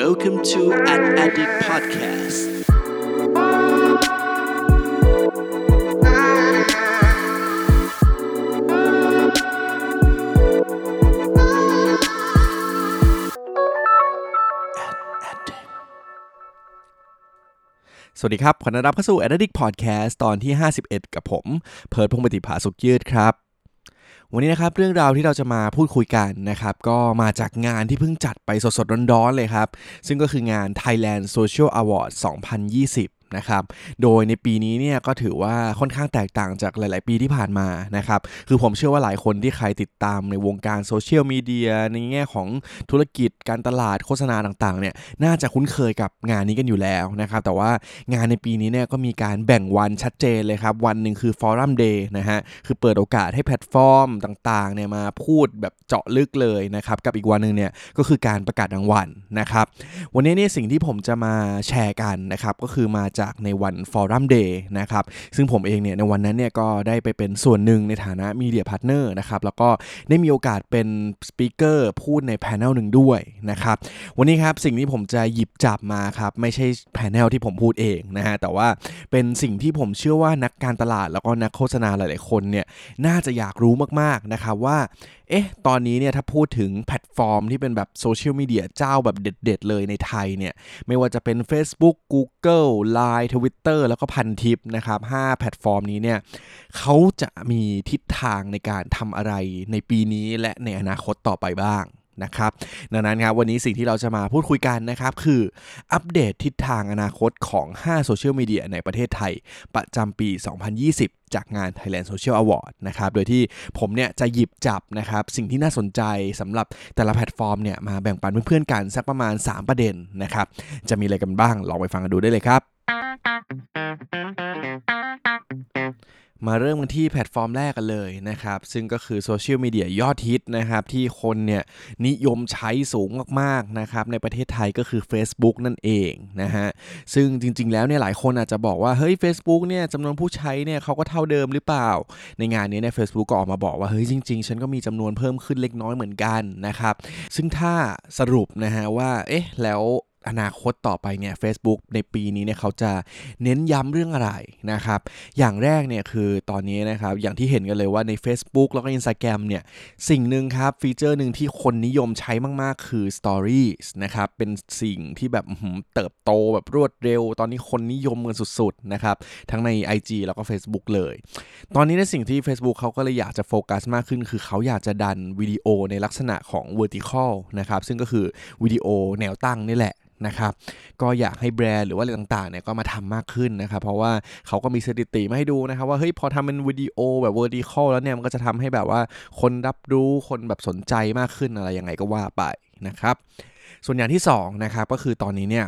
Welcome to An Addict Podcast สวัสดีครับ ขอต้อนรับเข้าสู่ a d d i c t Podcast ตอนที่ 51 กับผม เพิร์ดพงปฏิภาสุขยืดครับ วันนี้นะครับเรื่องราวที่เราจะมาพูดคุยกันนะครับก็มาจากงานที่เพิ่งจัดไปสดๆร้อนๆเลยครับ ซึ่งก็คืองาน Thailand Social Award 2020 นะครับ โดยในปีนี้เนี่ยก็ถือว่าค่อนข้างแตกต่างจากหลาย ๆ ปีที่ผ่านมานะครับ คือผมเชื่อว่าหลายคนที่ใครติดตามในวงการโซเชียลมีเดียในแง่ของธุรกิจการตลาดโฆษณาต่าง ๆ เนี่ยน่าจะคุ้นเคยกับงานนี้กันอยู่แล้วนะครับ แต่ว่างานในปีนี้เนี่ยก็มีการแบ่งวันชัดเจนเลยครับ วันหนึ่งคือ forum day นะฮะ คือเปิดโอกาสให้แพลตฟอร์มต่าง ๆ เนี่ยมาพูดแบบเจาะลึกเลยนะครับ กับอีกวันหนึ่งเนี่ยก็คือการประกาศรางวัลนะครับ วันนี้เนี่ยสิ่งที่ผมจะมาแชร์กันนะครับก็คือมาจากในวัน forum day นะครับซึ่งผมเองเนี่ยในวันนั้นเนี่ยก็ได้ไปเป็นส่วนหนึ่งในฐานะ media partner นะครับแล้วก็ได้มีโอกาสเป็น speaker พูดใน panel หนึ่งด้วยนะครับวันนี้ครับสิ่งที่ผมจะหยิบจับมาครับไม่ใช่ panel ที่ผมพูดเองนะฮะแต่ว่าเป็นสิ่งที่ผมเชื่อว่านักการตลาดแล้วก็นักโฆษณาหลาย ๆ คนเนี่ยน่าจะอยากรู้มาก ๆ นะครับว่าเอ๊ะ ตอนนี้เนี่ยถ้าพูดถึงแพลตฟอร์มที่เป็นแบบโซเชียลมีเดียเจ้าแบบเด็ด ๆ เลยในไทยเนี่ย ไม่ว่าจะเป็น Facebook Google Line Twitter แล้วก็พันทิปนะครับ5แพลตฟอร์มนี้เนี่ยเขาจะมีทิศทางในการทำอะไรในปีนี้และในอนาคตต่อไปบ้าง นะครับ ดังนั้นครับวันนี้สิ่งที่เราจะมาพูดคุยกันนะครับ คืออัปเดตทิศทางอนาคตของ 5 โซเชียลมีเดียในประเทศไทย ประจำปี 2020จากงาน Thailand Social Award นะครับ โดยที่ผมเนี่ยจะหยิบจับนะครับ สิ่งที่น่าสนใจสำหรับแต่ละแพลตฟอร์มเนี่ยมาแบ่งปันเพื่อนๆกันสักประมาณ 3 ประเด็นนะครับ จะมีอะไรกันบ้าง ลองไปฟังกันดูได้เลยครับ มาเริ่มกันที่แพลตฟอร์มแรกกันเลยนะครับ ซึ่งก็คือโซเชียลมีเดียยอดฮิตนะครับ ที่คนเนี่ยนิยมใช้สูงมากๆนะครับ ในประเทศไทยก็คือ Facebook นั่นเองนะฮะ ซึ่งจริงๆแล้วเนี่ยหลายคนอาจจะบอกว่า เฮ้ย Facebook เนี่ยจำนวนผู้ใช้เนี่ยเขาก็เท่าเดิมหรือเปล่า ในงานนี้เนี่ย Facebook ก็ออกมาบอกว่า เฮ้ย จริงๆ ฉันก็มีจำนวนเพิ่มขึ้นเล็กน้อยเหมือนกันนะครับ ซึ่งถ้าสรุปนะฮะว่าเอ๊ะแล้ว อนาคตต่อไปเนี่ย Facebook ในปีนี้เนี่ยเขาจะเน้นย้ำเรื่องอะไรนะครับ อย่างแรกเนี่ยคือตอนนี้นะครับ อย่างที่เห็นกันเลยว่าใน Facebook แล้วก็ Instagram เนี่ย สิ่งหนึ่งครับ ฟีเจอร์หนึ่งที่คนนิยมใช้มากๆ คือ Stories นะครับ เป็นสิ่งที่แบบเติบโตแบบรวดเร็ว ตอนนี้คนนิยมกันสุดๆนะครับ ทั้งใน IG แล้วก็ Facebook เลย ตอนนี้ในสิ่งที่ Facebook เขาก็เลยอยากจะโฟกัสมากขึ้น คือเขาอยากจะดันวิดีโอในลักษณะของ vertical นะครับซึ่งก็คือวิดีโอแนวตั้งนี่แหละนะครับก็อยากให้แบรนด์หรือว่าอะไรต่างๆเนี่ยก็มาทำมากขึ้นนะครับเพราะว่าเขาก็มีสถิติมาให้ดูนะครับว่าเฮ้ยพอทำเป็นวิดีโอแบบ vertical แล้วเนี่ยมันก็จะทำให้แบบว่าคนรับรู้คนแบบสนใจมากขึ้นอะไรยังไงก็ว่าไปนะครับส่วนอย่างที่2นะครับก็คือตอนนี้เนี่ย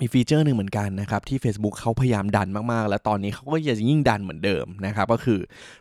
มีฟีเจอร์หนึ่งเหมือนกันนะครับที่ Facebook เขาพยายามดันมากๆ แล้วตอนนี้เขาก็จะยิ่งดันเหมือนเดิมนะครับก็คือ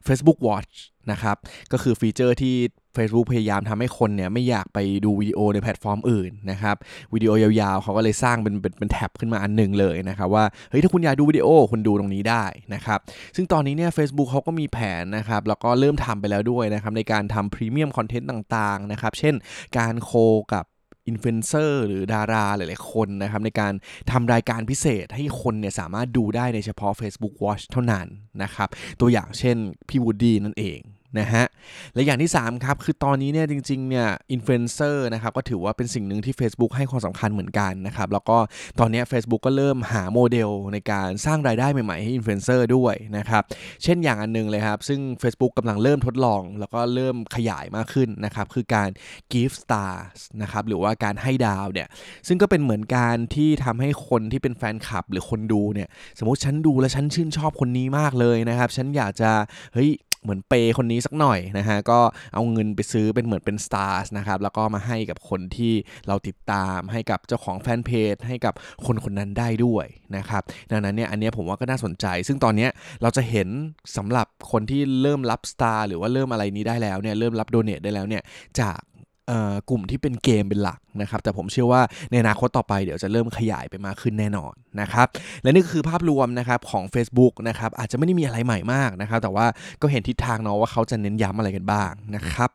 Facebook Watch นะครับก็คือฟีเจอร์ที่ Facebook พยายามทำให้คนเนี่ยไม่อยากไปดูวิดีโอในแพลตฟอร์มอื่นนะครับวิดีโอยาวๆ เขาก็เลยสร้างเป็นเป็นเป็นแท็บขึ้นมาอันหนึ่งเลยนะครับว่าเฮ้ยถ้าคุณอยากดูวิดีโอคุณดูตรงนี้ได้นะครับซึ่งตอนนี้เนี่ย Facebook เขาก็มีแผนนะครับแล้วก็เริ่มทำไปแล้วด้วยนะครับในการทำพรีเมียมคอนเทนต์ต่างๆนะครับเช่นการ co กับอินฟลูเอนเซอร์หรือดาราหลายๆคนนะครับในการทำรายการพิเศษให้คนเนี่ยสามารถดูได้ในเฉพาะ Facebook Watch เท่านั้นนะครับตัวอย่างเช่นพี่วูดดี้นั่นเอง นะฮะ และอย่างที่ 3 ครับ คือตอนนี้เนี่ยจริงๆเนี่ยอินฟลูเอนเซอร์นะครับก็ถือว่าเป็นสิ่งหนึ่งที่ Facebook ให้ความสำคัญเหมือนกันนะครับ แล้วก็ตอนนี้ Facebook ก็เริ่มหาโมเดลในการสร้างรายได้ใหม่ๆให้อินฟลูเอนเซอร์ด้วยนะครับ เช่นอย่างอันนึงเลยครับ ซึ่ง Facebook กำลังเริ่มทดลอง แล้วก็เริ่มขยายมากขึ้นนะครับ คือการ give stars นะครับหรือว่าการให้ดาวเนี่ยซึ่งก็เป็นเหมือนการที่ทำให้คนที่เป็นแฟนคลับหรือคนดูเนี่ยสมมติฉันดูแล้วฉันชื่นชอบคนนี้มากเลยนะครับฉันอยากจะเฮ้ย เหมือนเปย์คนนี้สักหน่อยนะฮะก็เอาเงินไปซื้อเป็นเหมือนเป็น stars นะครับแล้วก็มาให้กับคนที่เราติดตามให้กับเจ้าของแฟนเพจให้กับคนคนนั้นได้ด้วยนะครับดังนั้นเนี่ยอันนี้ผมว่าก็น่าสนใจ ซึ่งตอนนี้เราจะเห็นสำหรับคนที่เริ่มรับสตาร์หรือว่าเริ่มอะไรนี้ได้แล้วเนี่ยเริ่มรับโดเนทได้แล้วเนี่ยจาก กลุ่มที่เป็นเกมเป็นหลักนะครับแต่ผมเชื่อว่าในอนาคตต่อไปเดี๋ยวจะเริ่มขยายไปมากขึ้นแน่นอนนะครับและนี่คือภาพรวมนะครับของ Facebook นะครับอาจจะไม่ได้มีอะไรใหม่มากนะครับแต่ว่าก็เห็นทิศทางเนาะว่าเขาจะเน้นย้ำอะไรกันบ้างนะครับ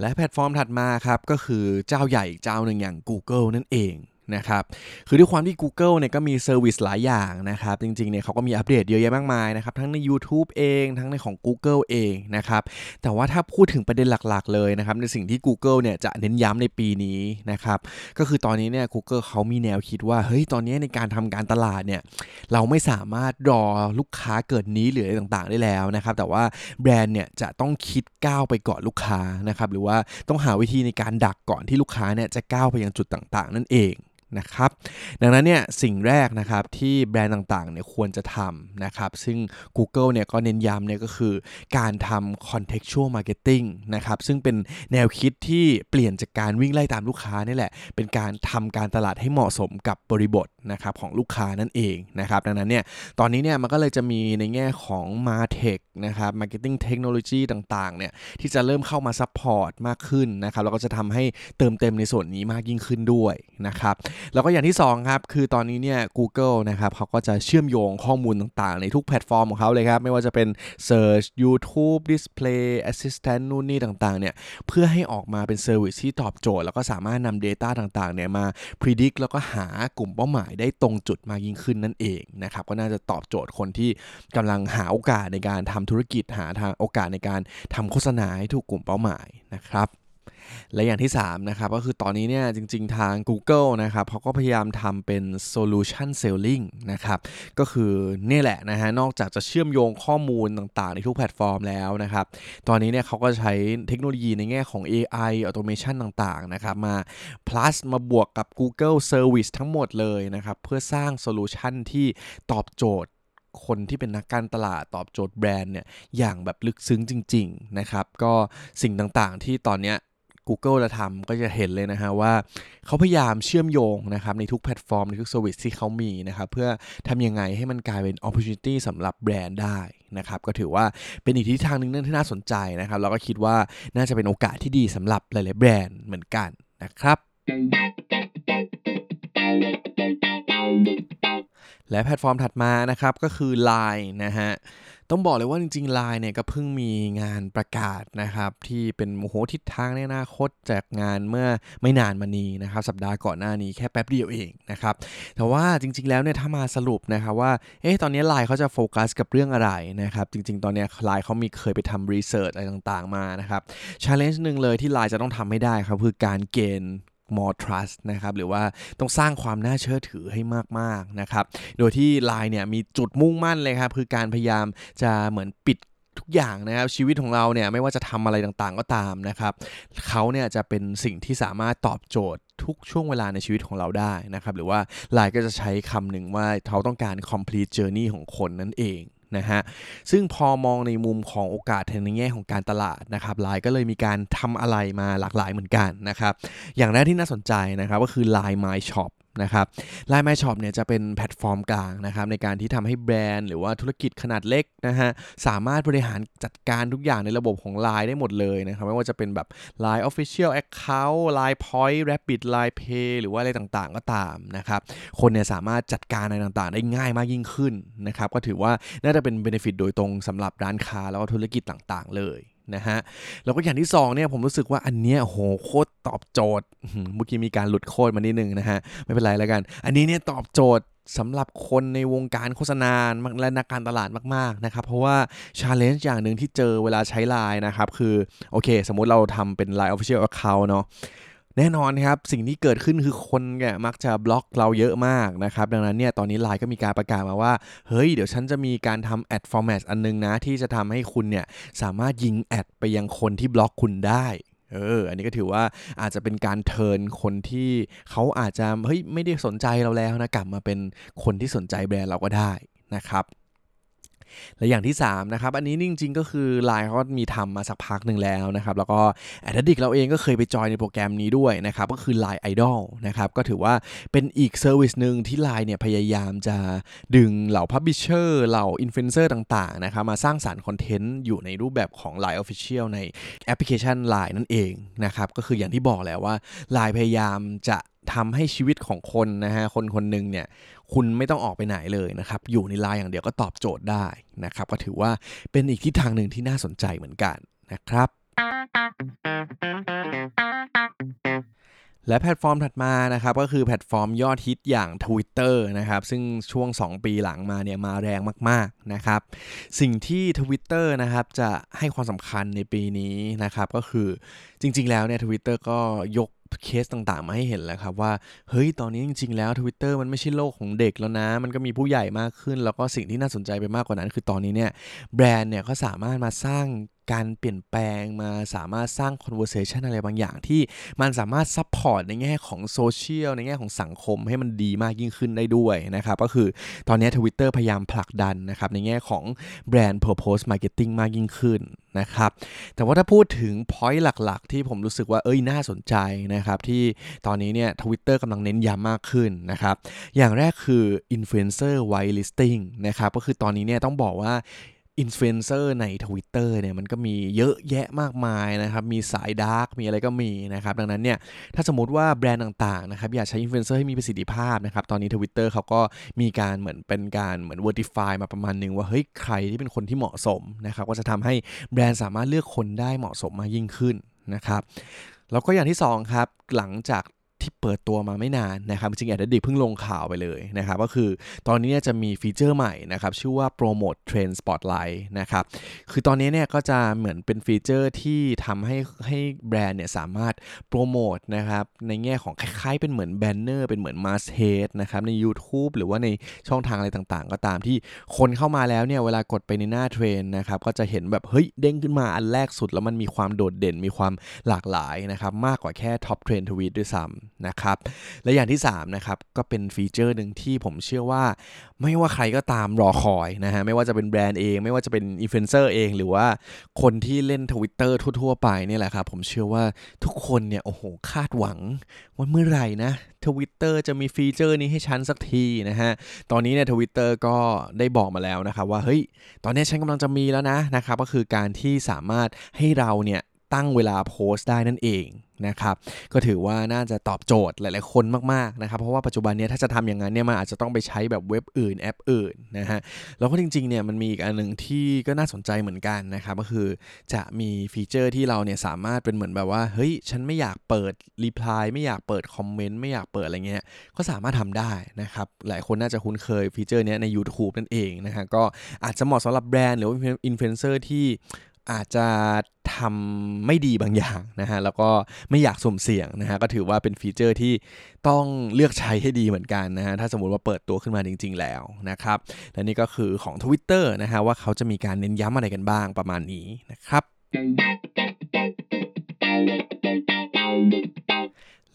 และแพลตฟอร์มถัดมาครับก็คือเจ้าใหญ่เจ้าหนึ่งอย่าง Google นั่นเอง นะครับ คือด้วยความที่ Google เนี่ยก็มี service หลายอย่างนะครับ จริงๆเนี่ยเขาก็มีอัปเดตเยอะแยะมากมายนะครับ ทั้งใน YouTube เอง ทั้งในของ Google เองนะครับ แต่ว่าถ้าพูดถึงประเด็นหลักๆ เลยนะครับ ในสิ่งที่ Google เนี่ยจะเน้นย้ำในปีนี้นะครับ ก็คือตอนนี้เนี่ย Google เขามีแนวคิดว่า เฮ้ย ตอนนี้ในการทำการตลาดเนี่ย เราไม่สามารถรอลูกค้าเกิด need หรืออะไรต่างๆ ได้แล้วนะครับ แต่ว่าแบรนด์เนี่ยจะต้องคิดก้าวไปก่อนลูกค้านะครับ หรือว่าต้องหาวิธีในการดักก่อนที่ลูกค้าเนี่ยจะก้าวไปยังจุดต่างๆ นั่นเอง นะครับดังนั้นเนี่ยสิ่งแรกนะครับที่แบรนด์ต่างๆเนี่ยควรจะทำนะครับซึ่ง Google เนี่ยก็เน้นย้ำเนี่ยก็คือการทำ contextual marketing นะครับซึ่งเป็นแนวคิดที่เปลี่ยนจากการวิ่งไล่ตามลูกค้านี่แหละ เป็นการทำการตลาดให้เหมาะสมกับบริบทนะครับของลูกค้านั่นเองนะครับดังนั้นเนี่ยตอนนี้เนี่ยมันก็เลยจะมีในแง่ของ martech นะครับ marketing technology ต่างๆเนี่ยที่จะเริ่มเข้ามา support มากขึ้นนะครับแล้วก็จะทำให้เติมเต็มในส่วนนี้มากยิ่งขึ้นด้วยนะครับแล้วก็อย่างที่2ครับคือตอนนี้เนี่ย Google นะครับเขาก็จะเชื่อมโยงข้อมูลต่างๆ ในทุกแพลตฟอร์มของเขาเลยครับ ไม่ว่าจะเป็น Search YouTube Display Assistant นู่นนี่ต่างๆเนี่ยเพื่อให้ออกมาเป็น service ที่ตอบโจทย์ แล้วก็สามารถนำ Data ต่างๆเนี่ยมา predict แล้วก็หากลุ่มเป้าหมายได้ตรงจุดมากยิ่งขึ้นนั่นเองนะครับก็น่าจะตอบโจทย์คนที่กำลังหาโอกาสในการทำธุรกิจหาทางโอกาสในการทำโฆษณาให้ถูกกลุ่มเป้าหมายนะครับ และอย่างที่3นะครับก็คือตอนนี้เนี่ยจริง ๆ ทาง Google นะครับเขาก็พยายามทำเป็น solution selling นะครับก็คือนี่แหละนะฮะนอกจากจะเชื่อมโยงข้อมูลต่างๆ ในทุกแพลตฟอร์มแล้วนะครับตอนนี้เนี่ยเขาก็ใช้เทคโนโลยีในแง่ของ AI automation ต่างๆนะครับมา plus มาบวกกับ Google Service ทั้งหมดเลยนะครับเพื่อสร้างโซลูชันที่ตอบโจทย์คนที่เป็นนักการตลาดตอบโจทย์แบรนด์เนี่ยอย่างแบบลึกซึ้งจริง ๆ นะครับ ก็สิ่งต่างๆที่ตอนนี้ Google จะทำก็จะเห็นเลยนะฮะว่าเขาพยายามเชื่อมโยงนะครับในทุกแพลตฟอร์ม ในทุก service ที่เขามีนะครับเพื่อทำยังไงให้มันกลายเป็น opportunity สำหรับแบรนด์ได้นะครับก็ถือว่าเป็นอีกทิศทางหนึ่งที่น่าสนใจนะครับแล้วก็คิดว่าน่าจะเป็นโอกาสที่ดีสำหรับหลาย ๆ แบรนด์เหมือนกันนะครับและแพลตฟอร์มถัดมานะครับก็คือ Line นะฮะ ต้องบอกเลยว่าจริงๆ Line เนี่ยก็เพิ่งมีงานประกาศนะครับที่เป็นโอ้โหทิศทางในอนาคตจากงานเมื่อไม่นานมานี้นะครับสัปดาห์ก่อนหน้านี้แค่แป๊บเดียวเองนะครับแต่ว่าจริง ๆแล้วเนี่ยถ้ามาสรุปนะครับว่าเอ๊ะตอนนี้ Line เขาจะโฟกัสกับเรื่องอะไรนะครับจริง ๆ ตอนนี้ Line เขามีเคยไปทำ research อะไรต่างๆมานะครับ challenge หนึ่งเลยที่ Line จะต้องทำให้ได้ครับคือการเกณฑ์ more trust นะครับหรือว่าต้องสร้างความน่าเชื่อถือให้มากๆนะครับโดยที่ Line เนี่ยมีจุดมุ่งมั่นเลยครับคือการพยายามจะเหมือนปิดทุกอย่างนะครับชีวิตของเราเนี่ยไม่ว่าจะทำอะไรต่างๆก็ตามนะครับเขาเนี่ยจะเป็นสิ่งที่สามารถตอบโจทย์ทุกช่วงเวลาในชีวิตของเราได้นะครับหรือว่าไลน์ก็จะใช้คำหนึ่งว่าเขาต้องการ complete journey ของคนนั่นเอง นะฮะซึ่งพอมองในมุมของโอกาสในแง่ของการตลาดนะครับไลน์ก็เลยมีการทำอะไรมาหลากหลายเหมือนกันนะครับอย่างแรกที่น่าสนใจนะครับก็คือ Line My Shop นะครับ Line My Shop เนี่ยจะเป็นแพลตฟอร์มกลางนะครับในการที่ทำให้แบรนด์ หรือว่าธุรกิจขนาดเล็กนะฮะสามารถบริหารจัดการทุกอย่างในระบบของ Line ได้หมดเลยนะครับไม่ว่าจะเป็นแบบ Line Official Account Line Point Rapid Line Pay หรือว่าอะไรต่างๆก็ตามนะครับคนเนี่ยสามารถจัดการอะไรต่างๆ ได้ง่ายมากยิ่งขึ้นนะครับก็ถือว่าน่าจะเป็น benefit โดยตรงสำหรับร้านค้าแล้วก็ธุรกิจต่างๆ เลย นะฮะแล้วก็อย่างที่2เนี่ยผมรู้สึกว่าอันเนี้ยโหโคตรตอบโจทย์เมื่อกี้มีการหลุดโคตรมานิดนึงนะฮะไม่เป็นไรแล้วกัน อันนี้เนี่ยตอบโจทย์สำหรับคนในวงการโฆษณาและนักการตลาดมากๆนะครับ เพราะว่า challenge อย่างหนึ่งที่เจอเวลาใช้ไลน์นะครับ คือ โอเค สมมุติเราทำเป็น Line Official Account เนาะ แน่นอนครับสิ่งที่เกิดขึ้นคือคนเนี่ยมักจะบล็อกเราเยอะมากนะครับดังนั้นเนี่ยตอนนี้ไลน์ก็มีการประกาศมาว่า เฮ้ย เดี๋ยวฉันจะมีการทำ ad format อันนึงนะ ที่จะทำให้คุณเนี่ยสามารถยิง ad ไปยังคนที่บล็อกคุณได้เออ อันนี้ก็ถือว่าอาจจะเป็นการ turn คนที่เขาอาจจะเฮ้ยไม่ได้สนใจเราแล้วนะกลับมาเป็นคนที่สนใจแบรนด์เราก็ได้นะครับ และอย่างที่3นะครับอันนี้จริงๆก็คือ Line เขามีทำมาสักพักหนึ่งแล้วนะครับแล้วก็Ad Addict เราเองก็เคยไปจอยในโปรแกรมนี้ด้วยนะครับก็คือ Line Idol นะครับก็ถือว่าเป็นอีก service หนึ่งที่ Line เนี่ยพยายามจะดึงเหล่า publisher เหล่าอินฟลูเอนเซอร์ต่างๆนะครับมาสร้างสรรค์คอนเทนต์อยู่ในรูปแบบของ Line Official ในแอปพลิเคชัน Line นั่นเองนะครับก็คืออย่างที่บอกแล้วว่า Line พยายามจะทำให้ชีวิตของคนนะฮะคนคนหนึ่งเนี่ยคุณไม่ต้องออกไปไหนเลยนะครับ อยู่ในไลน์อย่างเดียวก็ตอบโจทย์ได้นะครับ ก็ถือว่าเป็นอีกทิศทางหนึ่งที่น่าสนใจเหมือนกันนะครับ และแพลตฟอร์มถัดมานะครับก็คือแพลตฟอร์มยอดฮิตอย่าง Twitter นะครับซึ่งช่วง 2 ปีหลังมาเนี่ยมาแรงมากๆนะครับสิ่งที่ Twitter นะครับจะให้ความสำคัญในปีนี้นะครับก็คือจริงๆแล้วเนี่ยทวิตเตอร์ก็ยกเคสต่างๆ มาให้เห็นแล้วครับว่า เฮ้ย ตอนนี้จริง ๆ แล้ว Twitter มันไม่ใช่โลกของเด็กแล้วนะ มันก็มีผู้ใหญ่มากขึ้น แล้วก็สิ่งที่น่าสนใจไปมากกว่านั้น คือตอนนี้เนี่ยแบรนด์เนี่ยก็สามารถมาสร้าง การเปลี่ยนแปลงมาสามารถสร้าง conversation อะไรบางอย่างที่มันสามารถ support ในแง่ของโซเชียลในแง่ของสังคมให้มันดีมากยิ่งขึ้นได้ด้วยนะครับ ก็คือตอนนี้ Twitter พยายามผลักดันนะครับในแง่ของแบรนด์ purpose marketing มากยิ่งขึ้นนะครับแต่ว่าถ้าพูดถึง point หลักๆ ที่ผมรู้สึกว่าเอ้ยน่าสนใจนะครับที่ตอนนี้เนี่ยทวิตเตอร์กำลังเน้นย้ำมากขึ้นนะครับอย่างแรกคือ influencer whitelisting นะครับก็คือตอนนี้เนี่ยต้องบอกว่า อินฟลูเอนเซอร์ใน Twitter เนี่ยมันก็มีเยอะแยะมากมายนะครับ มีสาย dark มีอะไรก็มีนะครับ ดังนั้นเนี่ยถ้าสมมติว่าแบรนด์ต่างๆนะครับอยากใช้อินฟลูเอนเซอร์ให้มีประสิทธิภาพนะครับ ตอนนี้ Twitter เขาก็มีการเหมือนเป็นการเหมือน verify มาประมาณนึงว่า เฮ้ย ใครที่เป็นคนที่เหมาะสมนะครับก็จะทำให้แบรนด์สามารถเลือกคนได้เหมาะสมมากยิ่งขึ้นนะครับแล้วก็อย่างที่ 2 ครับ หลังจาก ที่เปิดตัวมาไม่นานนะครับจริงๆแอดดิเพิ่งลงข่าวไปเลยนะครับก็คือตอนนี้จะมีฟีเจอร์ใหม่นะครับชื่อว่า Promote Trend Spotlight นะครับคือตอนนี้เนี่ยก็จะเหมือนเป็นฟีเจอร์ที่ทำให้ให้แบรนด์เนี่ยสามารถโปรโมทนะครับในแง่ของคล้ายๆ เป็นเหมือนแบนเนอร์เป็นเหมือน masthead นะครับใน YouTube หรือว่าในช่องทางอะไรต่างๆ ก็ตามที่คนเข้ามาแล้วเนี่ยเวลากดไปในหน้าเทรนนะครับก็จะเห็นแบบเฮ้ยเด้งขึ้นมาอันแรกสุด แล้วมันมีความโดดเด่นมีความหลากหลายนะครับมากกว่าแค่ top trend tweet ด้วยซ้ำนะครับ และอย่างที่3นะครับก็เป็นฟีเจอร์หนึ่งที่ผมเชื่อว่า ไม่ว่าใครก็ตามรอคอยนะฮะไม่ว่าจะเป็นแบรนด์เอง ไม่ว่าจะเป็นอินฟลูเอนเซอร์เอง หรือว่าคนที่เล่น Twitter ทั่ว ๆ ไปนี่แหละครับ ผมเชื่อว่าทุกคนเนี่ยโอ้โหคาดหวังว่าเมื่อไหร่นะทวิตเตอร์จะมีฟีเจอร์นี้ให้ฉันสักทีนะฮะ ตอนนี้เนี่ยทวิตเตอร์ก็ได้บอกมาแล้วนะครับว่า เฮ้ย ตอนนี้ฉันกำลังจะมีแล้วนะนะครับ ก็คือการที่สามารถให้เราเนี่ย ตั้งเวลาโพสต์ได้นั่นเองนะครับก็ถือว่าน่าจะตอบโจทย์หลายๆคนมากๆนะครับเพราะว่าปัจจุบันนี้ถ้าจะทำอย่างนั้นเนี่ยมันอาจจะต้องไปใช้แบบเว็บอื่นแอปอื่นนะฮะแล้วก็จริงๆเนี่ยมันมีอีกอันหนึ่งที่ก็น่าสนใจเหมือนกันนะครับก็คือจะมีฟีเจอร์ที่เราเนี่ยสามารถเป็นเหมือนแบบว่าเฮ้ยฉันไม่อยากเปิดรีプライไม่อยากเปิดคอมเมนต์ไม่อยากเปิดอะไรเงี้ยก็สามารถทำได้นะครับหลายคนน่าจะคุ้นเคยฟีเจอร์นี้ใน YouTube นั่นเองนะฮะก็อาจจะเหมาะสำหรับแบรนด์หรือว่าอินฟลูเอนเซอร์ที่ อาจจะทำไม่ดีบางอย่างนะฮะแล้วก็ไม่อยากสุ่มเสี่ยงนะฮะก็ถือว่าเป็นฟีเจอร์ที่ต้องเลือกใช้ให้ดีเหมือนกันนะฮะถ้าสมมติว่าเปิดตัวขึ้นมาจริง ๆ แล้วนะครับและนี่ก็คือของ Twitter นะฮะว่าเขาจะมีการเน้นย้ำอะไรกันบ้างประมาณนี้นะครับ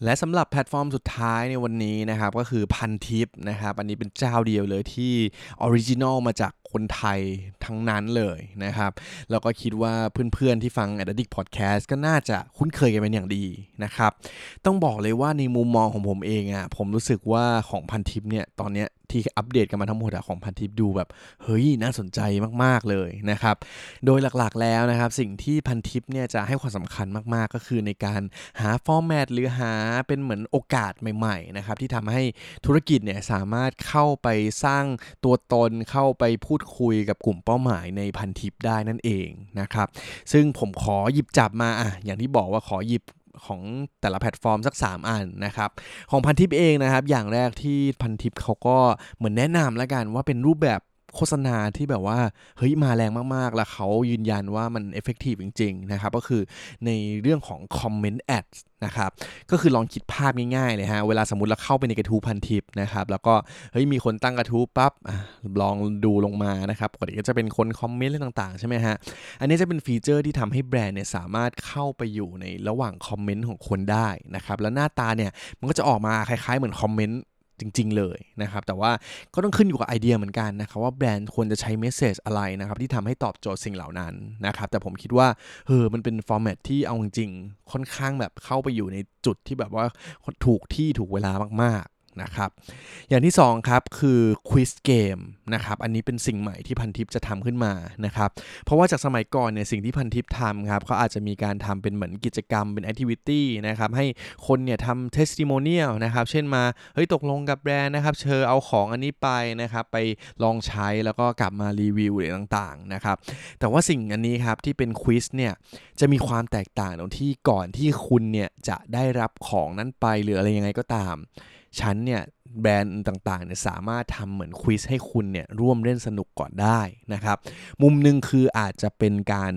และสำหรับแพลตฟอร์มสุดท้ายในวันนี้นะครับก็คือพันทิปนะครับอันนี้เป็นเจ้าเดียวเลยที่original มาจากคนไทยทั้งนั้นเลยนะครับแล้วก็คิดว่าเพื่อนๆที่ฟัง a d d i c t Podcast ก็น่าจะคุ้นเคยกันเป็นอย่างดีนะครับต้องบอกเลยว่าในมุมมองของผมเองอะ่ะผมรู้สึกว่าของพันทิปเนี่ยตอนเนี้ย ที่อัปเดตกันมาทั้งหมดของพันทิปดูแบบเฮ้ยน่าสนใจมากๆเลยนะครับโดยหลักๆแล้วนะครับสิ่งที่พันทิปเนี่ยจะให้ความสำคัญมากๆ ก็คือในการหา format หรือหาเป็นเหมือนโอกาสใหม่ๆนะครับที่ทำให้ธุรกิจเนี่ยสามารถเข้าไปสร้างตัวตนเข้าไปพูดคุยกับกลุ่มเป้าหมายในพันทิปได้นั่นเองนะครับซึ่งผมขอหยิบจับมาอะอย่างที่บอกว่าขอหยิบ ของแต่ละแพลตฟอร์มสัก 3 อันนะครับ ของพันทิปเองนะครับ อย่างแรกที่พันทิปเขาก็เหมือนแนะนำแล้วกันว่าเป็นรูปแบบ โฆษณาที่แบบว่าเฮ้ยมาแรงมากๆ แล้วเขายืนยันว่ามัน effective จริงๆนะครับก็คือในเรื่องของ comment adนะครับก็คือลองคิดภาพง่ายๆเลยฮะเวลาสมมติเราเข้าไปในกระทู้พันทิปนะครับแล้วก็เฮ้ยมีคนตั้งกระทู้ปั๊บลองดูลงมานะครับปกติก็จะเป็นคนคอมเมนต์เรื่องต่างๆใช่ไหมฮะอันนี้จะเป็นฟีเจอร์ที่ทำให้แบรนด์เนี่ยสามารถเข้าไปอยู่ในระหว่างคอมเมนต์ของคนได้นะครับแล้วหน้าตาเนี่ยมันก็จะออกมาคล้ายๆเหมือนคอมเมนต์ จริง ๆ เลยนะครับ แต่ว่าก็ต้องขึ้นอยู่กับไอเดียเหมือนกันนะครับ ว่าแบรนด์ควรจะใช้ message อะไรนะครับ ที่ทำให้ตอบโจทย์สิ่งเหล่านั้นนะครับ แต่ผมคิดว่าเออมันเป็น format ที่เอาจริงๆค่อนข้างแบบเข้าไปอยู่ในจุดที่แบบว่าถูกที่ถูกเวลามากๆ นะครับ อย่างที่2ครับคือ quiz game นะครับ อันนี้เป็นสิ่งใหม่ที่พันทิปจะทำขึ้นมานะครับ เพราะว่าจากสมัยก่อนเนี่ยสิ่งที่พันทิปทำครับเขาอาจจะมีการทำเป็นเหมือนกิจกรรมเป็น activity นะครับ ให้คนเนี่ยทำ testimonial นะครับ เช่นมา เฮ้ยตกลงกับแบรนด์นะครับ เชิญเอาของอันนี้ไปนะครับ ไปลองใช้แล้วก็กลับมารีวิวอะไรต่างๆนะครับ แต่ว่าสิ่งอันนี้ครับที่เป็นควิสเนี่ยจะมีความแตกต่างตรงที่ก่อนที่คุณเนี่ยจะได้รับของนั้นไปหรืออะไรยังไงก็ตาม ฉันเนี่ยแบรนด์ต่างๆเนี่ยสามารถทำเหมือนควิสให้คุณเนี่ยร่วมเล่นสนุกก่อนได้นะครับ มุมหนึ่งคืออาจจะเป็นการ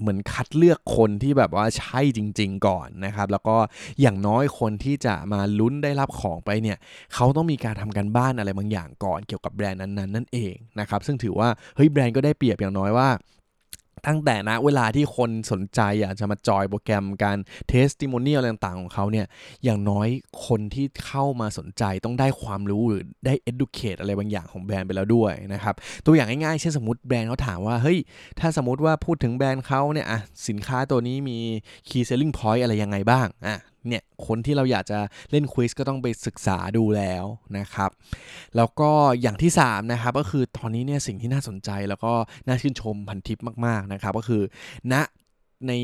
เหมือนคัดเลือกคนที่แบบว่าใช่จริง ๆ ก่อนนะครับ แล้วก็อย่างน้อยคนที่จะมาลุ้นได้รับของไปเนี่ยเขาต้องมีการทำการบ้านอะไรบางอย่างก่อนเกี่ยวกับแบรนด์นั้นๆนั่นเองนะครับซึ่งถือว่าเฮ้ยแบรนด์ก็ได้เปรียบอย่างน้อยว่า ตั้งแต่นะเวลาที่คนสนใจอยากจะมาจอยโปรแกรมการ testimonial ต่างๆของเขาเนี่ย อย่างน้อยคนที่เข้ามาสนใจต้องได้ความรู้หรือได้ educate อะไรบางอย่างของแบรนด์ไปแล้วด้วยนะครับ ตัวอย่างง่ายๆ เช่นสมมติแบรนด์เขาถามว่า เฮ้ย ถ้าสมมติว่าพูดถึงแบรนด์เขาเนี่ยอะสินค้าตัวนี้มี key selling point อะไรยังไงบ้างอะ เนี่ยคนที่เราอยากจะเล่นควิสก็ต้องไปศึกษาดูแล้วนะครับ แล้วก็อย่างที่3นะครับก็คือตอนนี้เนี่ยสิ่งที่น่าสนใจแล้วก็น่าชื่นชมพันทิปมากๆนะครับก็คือณใน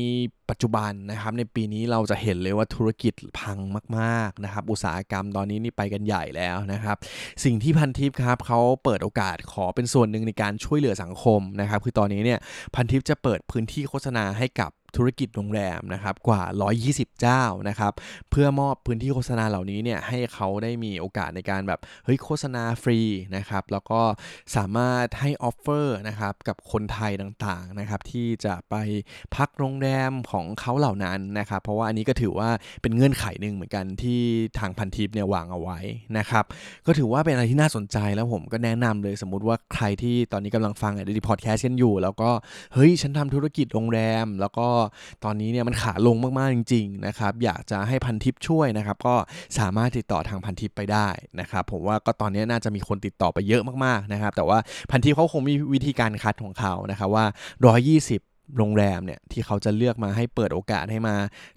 ปัจจุบันนะครับในปีนี้เราจะเห็นเลยว่าธุรกิจพังมากๆนะครับ อุตสาหกรรมตอนนี้นี่ไปกันใหญ่แล้วนะครับ สิ่งที่พันทิปครับเขาเปิดโอกาสขอเป็นส่วนหนึ่งในการช่วยเหลือสังคมนะครับ คือตอนนี้เนี่ยพันทิปจะเปิดพื้นที่โฆษณาให้กับ ธุรกิจโรงแรมนะครับกว่า 120 เจ้านะครับเพื่อมอบพื้นที่โฆษณาเหล่านี้เนี่ยให้เขาได้มีโอกาสในการแบบเฮ้ยโฆษณาฟรีนะครับแล้วก็สามารถให้ออฟเฟอร์นะครับกับคนไทยต่างๆนะครับที่จะไปพักโรงแรมของเขาเหล่านั้นนะครับเพราะว่าอันนี้ก็ถือว่าเป็นเงื่อนไขหนึ่งเหมือนกันที่ทางพันทิปเนี่ยวางเอาไว้นะครับก็ถือว่าเป็นอะไรที่น่าสนใจแล้วผมก็แนะนำเลยสมมุติว่าใครที่ตอนนี้กำลังฟังอดีพอดแคสต์กันอยู่ แล้วก็เฮ้ยฉันทำธุรกิจโรงแรมแล้วก็ตอนนี้เนี่ยมันขาลงมากๆจริงๆนะครับอยากจะให้พันทิปช่วยนะครับก็สามารถติดต่อทางพันทิปไปได้นะครับผมว่าก็ตอนนี้น่าจะมีคนติดต่อไปเยอะมากๆนะครับแต่ว่าพันทิปเขาคงมีวิธีการคัดของเขานะครับว่า 120 โรงแรมเนี่ยที่เขาจะเลือกมาให้เปิดโอกาสให้มา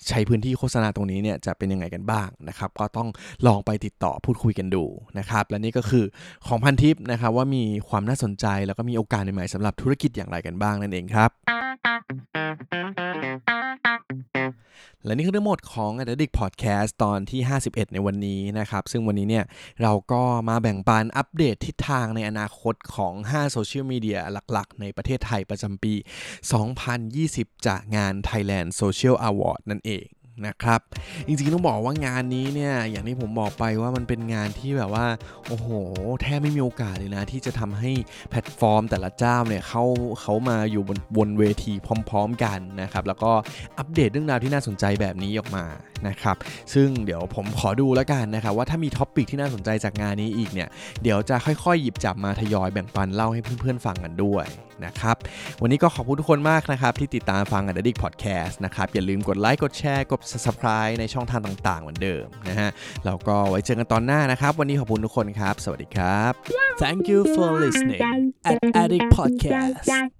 ใช้พื้นที่โฆษณาตรงนี้เนี่ยจะเป็นยังไงกันบ้างนะครับก็ต้องลองไปติดต่อพูดคุยกันดูนะครับและนี่ก็คือของพันทิปนะครับว่ามีความน่าสนใจแล้วก็มีโอกาสใหม่ๆสำหรับธุรกิจอย่างไรกันบ้างนั่นเองครับ และนี่คือทั้งหมดของ Addict Podcast ตอนที่ 51 ในวันนี้นะครับ ซึ่งวันนี้เนี่ยเราก็มาแบ่งปันอัปเดตทิศทางในอนาคตของ 5 โซเชียลมีเดียหลักๆ ในประเทศไทยประจำปี 2020 จากงาน Thailand Social Award นั่นเอง นะครับ จริงๆต้องบอกว่างานนี้เนี่ยอย่างที่ผมบอกไปว่ามันเป็นงานที่แบบว่าโอ้โหแทบไม่มีโอกาสเลยนะ ที่จะทำให้แพลตฟอร์มแต่ละเจ้าเนี่ยเขาเขามาอยู่บนบนเวทีพร้อม ๆ กันนะครับ แล้วก็อัปเดตเรื่องราวที่น่าสนใจแบบนี้ออกมานะครับ ซึ่งเดี๋ยวผมขอดูแล้วกันนะครับว่าถ้ามี topic ที่น่าสนใจจากงานนี้อีกเนี่ยเดี๋ยวจะค่อยๆ หยิบจับมาทยอยแบ่งปันเล่าให้เพื่อนๆฟังกันด้วย นะครับ วันนี้ก็ขอบคุณทุกคนมากนะครับ ที่ติดตามฟัง Addict Podcast นะครับ อย่าลืมกดไลค์กดแชร์กด subscribe ในช่องทางต่างๆ เหมือนเดิมนะฮะแล้วก็ไว้เจอกันตอนหน้านะครับ วันนี้ขอบคุณทุกคนครับ สวัสดีครับ Thank you for listening at Addict Podcast.